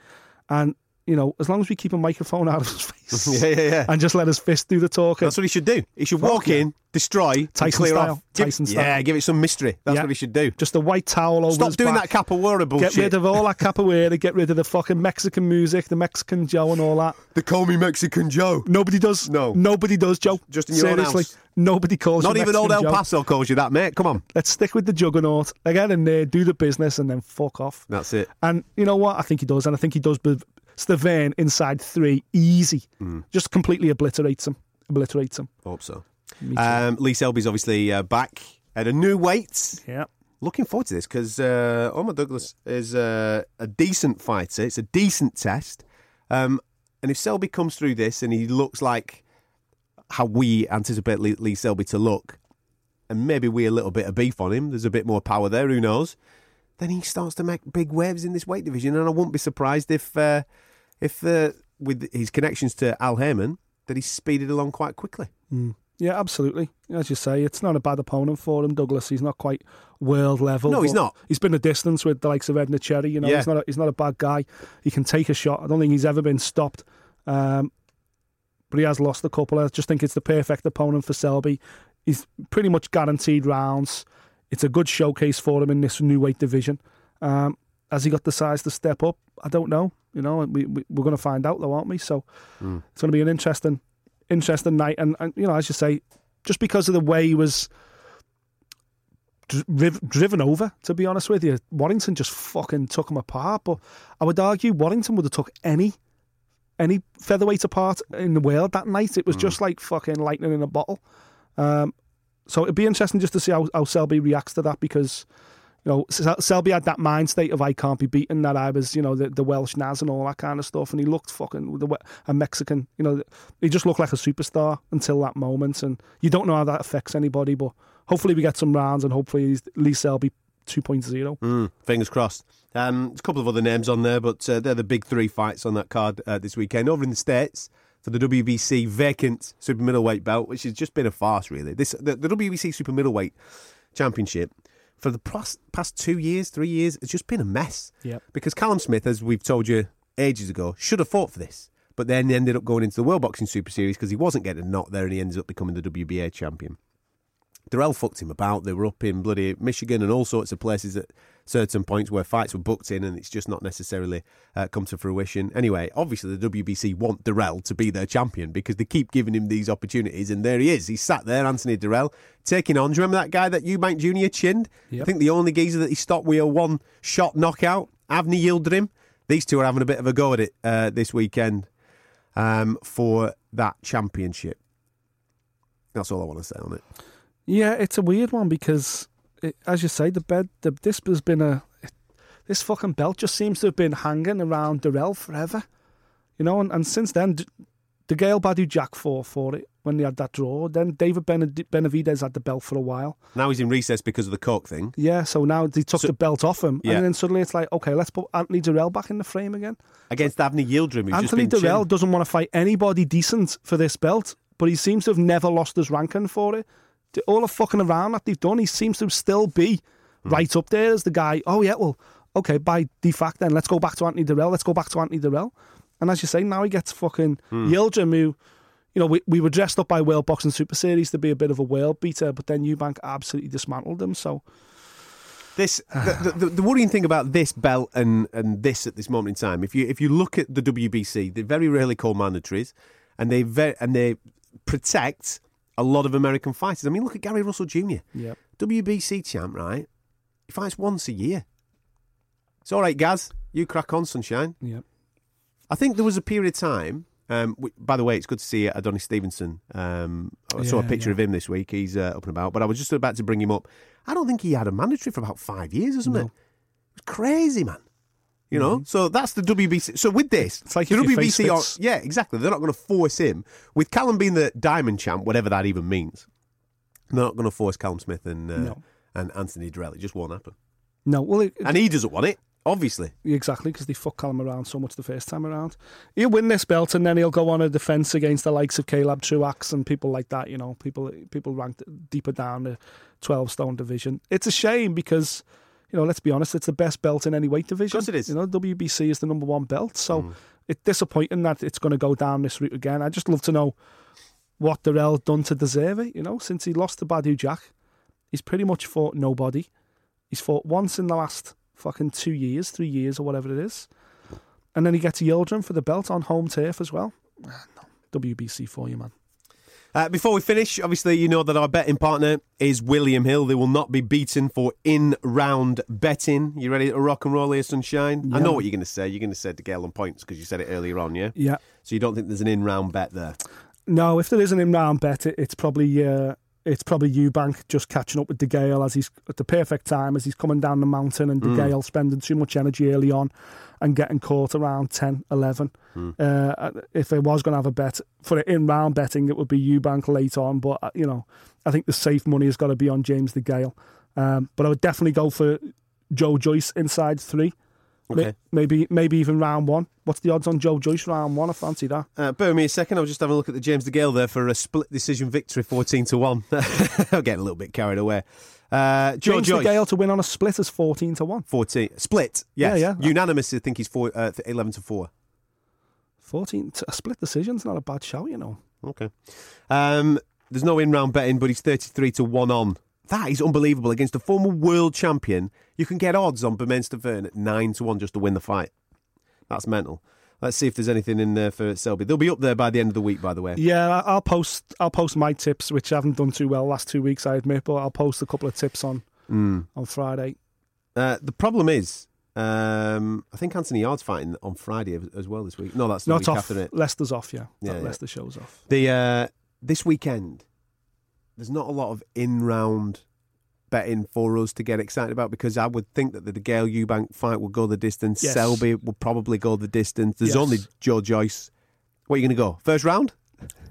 [SPEAKER 5] And, you know, as long as we keep a microphone out of his face
[SPEAKER 4] Yeah, yeah, yeah.
[SPEAKER 5] and just let his fist do the talking.
[SPEAKER 4] That's what he should do. He should
[SPEAKER 5] Fuck
[SPEAKER 4] walk
[SPEAKER 5] yeah.
[SPEAKER 4] in, destroy,
[SPEAKER 5] Tyson
[SPEAKER 4] clear
[SPEAKER 5] style.
[SPEAKER 4] off. Give-
[SPEAKER 5] Tyson style.
[SPEAKER 4] Yeah, give it some mystery. That's
[SPEAKER 5] Yeah.
[SPEAKER 4] what he should do.
[SPEAKER 5] just a white towel over
[SPEAKER 4] Stop doing
[SPEAKER 5] back.
[SPEAKER 4] that capoeira bullshit.
[SPEAKER 5] Get rid of all that capoeira, get rid of the fucking Mexican music, the Mexican Joe and all that.
[SPEAKER 4] They call me Mexican Joe.
[SPEAKER 5] Nobody does.
[SPEAKER 4] No.
[SPEAKER 5] Nobody does, Joe.
[SPEAKER 4] Just in your own
[SPEAKER 5] Seriously.
[SPEAKER 4] house.
[SPEAKER 5] Nobody calls
[SPEAKER 4] Not even old El
[SPEAKER 5] Joe.
[SPEAKER 4] Paso calls you that, mate. Come on.
[SPEAKER 5] Let's stick with the juggernaut. Get in there, do the business, and then fuck off.
[SPEAKER 4] That's it.
[SPEAKER 5] And you know what? I think he does, and I think he does. Stiverne inside three, easy,
[SPEAKER 4] Hmm.
[SPEAKER 5] just completely obliterates him. Obliterates him.
[SPEAKER 4] Hope so. Um, Lee Selby's obviously uh, back at a new weight.
[SPEAKER 5] yeah.
[SPEAKER 4] Looking forward to this because uh, Omar Douglas is uh, a decent fighter. It's a decent test. Um, and if Selby comes through this and he looks like how we anticipate Lee, Lee Selby to look, and maybe we a little bit of beef on him, there's a bit more power there, who knows? Then he starts to make big waves in this weight division, and I won't be surprised if, uh, if uh, with his connections to Al Haymon, that he's speeded along quite quickly.
[SPEAKER 5] Yeah, absolutely. As you say, it's not a bad opponent for him, Douglas. He's not quite world level.
[SPEAKER 4] No, he's not.
[SPEAKER 5] He's been a distance with the likes of Edner Cherry. You know,
[SPEAKER 4] Yeah.
[SPEAKER 5] he's not. A, he's not a bad guy. He can take a shot. I don't think he's ever been stopped. Um, but he has lost a couple. I just think it's the perfect opponent for Selby. He's pretty much guaranteed rounds. It's a good showcase for him in this new weight division. Um, has he got the size to step up? I don't know. You know, we, we we're going to find out though, aren't we? So it's going to be an interesting, interesting night. And, and you know, as you say, just because of the way he was driv- driven over, to be honest with you, Warrington just fucking took him apart. But I would argue Warrington would have took any any featherweight apart in the world that night. It was just like fucking lightning in a bottle. Um, so it'd be interesting just to see how, how Selby reacts to that because. You know, Selby had that mind state of I can't be beaten. That I was, you know, the, the Welsh Naz and all that kind of stuff, and he looked fucking a Mexican. You know, he just looked like a superstar until that moment, and you don't know how that affects anybody. But hopefully, we get some rounds, and hopefully, Lee Selby 2.0.
[SPEAKER 4] Mm, fingers crossed. Um, there's a couple of other names on there, but uh, they're the big three fights on that card uh, this weekend. Over in the States, for the WBC vacant super middleweight belt, which has just been a farce, really. This The, the WBC super middleweight championship, for the past, past two years, three years, it's just been a mess.
[SPEAKER 5] Yep.
[SPEAKER 4] Because Callum Smith, as we've told you ages ago, should have fought for this, but then he ended up going into the World Boxing Super Series because he wasn't getting a knot there and he ended up becoming the WBA champion. Dirrell fucked him about. They were up in bloody Michigan and all sorts of places at certain points where fights were booked in, and it's just not necessarily uh, come to fruition. Anyway, obviously the WBC want Dirrell to be their champion because they keep giving him these opportunities, and there he is. He's sat there, Anthony Dirrell, taking on. Do you remember that guy that Eubank Jr. chinned? I think the only geezer that he stopped with a one-shot knockout, Avni Yildirim. These two are having a bit of a go at it uh, this weekend um, for that championship. That's all I want to say on it.
[SPEAKER 5] Yeah, it's a weird one because, it, as you say, the bed, the, this has been a, this fucking belt just seems to have been hanging around Dirrell forever, you know. And, and since then, D- the Gail Badou Jack fought for it when they had that draw. Then David Benavidez had the belt for a while.
[SPEAKER 4] Now he's in recess because of the coke thing.
[SPEAKER 5] Yeah, so now they took
[SPEAKER 4] So-
[SPEAKER 5] the belt off him,
[SPEAKER 4] Yeah.
[SPEAKER 5] and then suddenly it's like, okay, let's put Anthony Dirrell back in the frame again.
[SPEAKER 4] against Avni Yildirim, who's
[SPEAKER 5] Anthony Dirrell
[SPEAKER 4] chinned.
[SPEAKER 5] doesn't want to fight anybody decent for this belt, but he seems to have never lost his ranking for it. All the fucking around that they've done, he seems to still be
[SPEAKER 4] Hmm.
[SPEAKER 5] right up there as the guy. Oh yeah, well, okay, by defact then let's go back to Anthony Dirrell. Let's go back to Anthony Dirrell. And as you say, now he gets fucking
[SPEAKER 4] Hmm.
[SPEAKER 5] Yildirim, who, you know, we, we were dressed up by World Boxing Super Series to be a bit of a world beater, but then Eubank absolutely dismantled them. So
[SPEAKER 4] This the, the, the worrying thing about this belt and, and this at this moment in time. If you if you look at the WBC, they very rarely call mandatories, and they ve- and they protect a lot of American fighters. I mean, look at Gary Russell Jr.
[SPEAKER 5] yeah,
[SPEAKER 4] WBC champ, right? He fights once a year. It's all right, Gaz. You crack on, sunshine.
[SPEAKER 5] yeah.
[SPEAKER 4] I think there was a period of time. Um, w- by the way, it's good to see Adonis Stevenson. Um, I saw a picture
[SPEAKER 5] yeah.
[SPEAKER 4] of him this week. He's uh, up and about. But I was just about to bring him up. I don't think he had a mandatory for about five years or something.
[SPEAKER 5] No.
[SPEAKER 4] It was crazy, man. You know, so that's the WBC. So with this,
[SPEAKER 5] It's like
[SPEAKER 4] the
[SPEAKER 5] if your face
[SPEAKER 4] WBC, are, yeah, exactly. They're not going to force him with Callum being the diamond champ, whatever that even means. They're not going to force Callum Smith and uh,
[SPEAKER 5] No.
[SPEAKER 4] and Anthony Dirrell. It just won't happen.
[SPEAKER 5] No, well, it,
[SPEAKER 4] And he doesn't want it, obviously.
[SPEAKER 5] Exactly, because they fuck Callum around so much the first time around. He'll win this belt and then he'll go on a defence against the likes of Caleb Truax and people like that, you know, people people ranked deeper down the 12 stone division. It's a shame because, you know, let's be honest, it's the best belt in any weight division.
[SPEAKER 4] course it is.
[SPEAKER 5] You know, WBC is the number one belt. So it's disappointing that it's going to go down this route again. I'd just love to know what Dirrell done to deserve it, you know, since he lost to Badou Jack. He's pretty much fought nobody. He's fought once in the last fucking two years, three years, or whatever it is. And then he gets Yildirim for the belt on home turf as well. Ah, no. WBC for you, man.
[SPEAKER 4] Uh, before we finish, obviously, you know that our betting partner is William Hill. They will not be beaten for in round betting. You ready to rock and roll here, Sunshine? I know what you're going to say. You're going to say to Gale on points because you said it earlier on, yeah?
[SPEAKER 5] Yeah.
[SPEAKER 4] So you don't think there's an in round bet there?
[SPEAKER 5] No, if there is an in-round bet, it, it's probably uh, it's probably Eubank just catching up with De Gale as he's at the perfect time as he's coming down the mountain and De Gale spending too much energy early on and getting caught around 10, 11. Uh, if I was going to have a bet for it in-round betting, it would be Eubank late on. But uh, you know, I think the safe money has got to be on James DeGale. Um, but I would definitely go for Joe Joyce inside three.
[SPEAKER 4] Okay.
[SPEAKER 5] Maybe maybe even round one. What's the odds on Joe Joyce round one? I fancy that.
[SPEAKER 4] Uh, bear with me a second. I was just having a look at the James De Gale there for a split decision victory, 14 to 1. I'm getting a little bit carried away. Uh, Joe
[SPEAKER 5] James
[SPEAKER 4] Joyce,
[SPEAKER 5] De Gale to win on a split is fourteen to one.
[SPEAKER 4] 14. Split, yes.
[SPEAKER 5] Yeah, yeah.
[SPEAKER 4] Unanimous, I think he's four, uh, 11 to 4.
[SPEAKER 5] 14 to a split decision's not a bad shout, you know.
[SPEAKER 4] Okay. Um, there's no in round betting, but he's 33 to 1 on. That is unbelievable. Against a former world champion, you can get odds on Bermane Stiverne at 9 to 1 just to win the fight. That's mental. Let's see if there's anything in there for Selby. They'll be up there by the end of the week, by the way.
[SPEAKER 5] Yeah, I'll post I'll post my tips, which I haven't done too well last two weeks, I admit, but I'll post a couple of tips on
[SPEAKER 4] Mm.
[SPEAKER 5] on Friday.
[SPEAKER 4] Uh, the problem is, um, I think Anthony Yarde's fighting on Friday as- as well this week. No, that's the
[SPEAKER 5] Not
[SPEAKER 4] week
[SPEAKER 5] off.
[SPEAKER 4] after it.
[SPEAKER 5] Leicester's off, yeah.
[SPEAKER 4] Yeah, yeah.
[SPEAKER 5] Leicester shows off.
[SPEAKER 4] The uh, this weekend, there's not a lot of in round betting for us to get excited about because I would think that the De Gale Eubank fight will go the distance.
[SPEAKER 5] Yes.
[SPEAKER 4] Selby will probably go the distance. There's
[SPEAKER 5] Yes.
[SPEAKER 4] only Joe Joyce. What are you going to go? First round?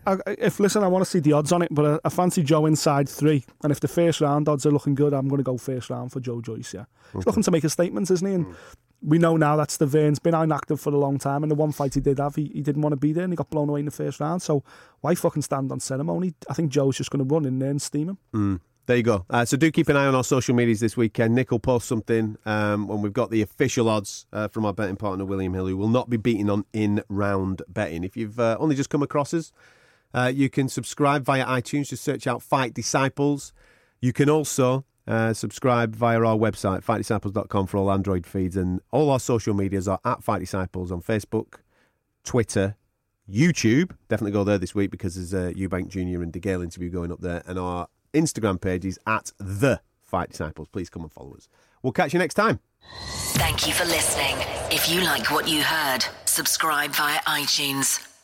[SPEAKER 5] I, if listen, I want to see the odds on it, but I, I fancy Joe inside three. And if the first round odds are looking good, I'm going to go first round for Joe Joyce. Yeah, he's looking to make a statement, isn't he? And we know now that Stiverne's been inactive for a long time, and the one fight he did have, he, he didn't want to be there, and he got blown away in the first round. So why fucking stand on ceremony? I think Joe's just going to run in there and steam him.
[SPEAKER 4] Mm. There you go. Uh, so do keep an eye on our social medias this weekend. Nick will post something um, when we've got the official odds uh, from our betting partner William Hill, who will not be beaten on in-round betting. If you've uh, only just come across us, uh, you can subscribe via iTunes. Just search out Fight Disciples. You can also uh, subscribe via our website, fightdisciples.com, for all Android feeds. And all our social medias are at Fight Disciples on Facebook, Twitter, YouTube. Definitely go there this week because there's a Eubank Jr. and DeGale interview going up there. And our Instagram pages at The Fight Disciples. Please come and follow us. We'll catch you next time.
[SPEAKER 2] Thank you for listening. If you like what you heard, subscribe via iTunes.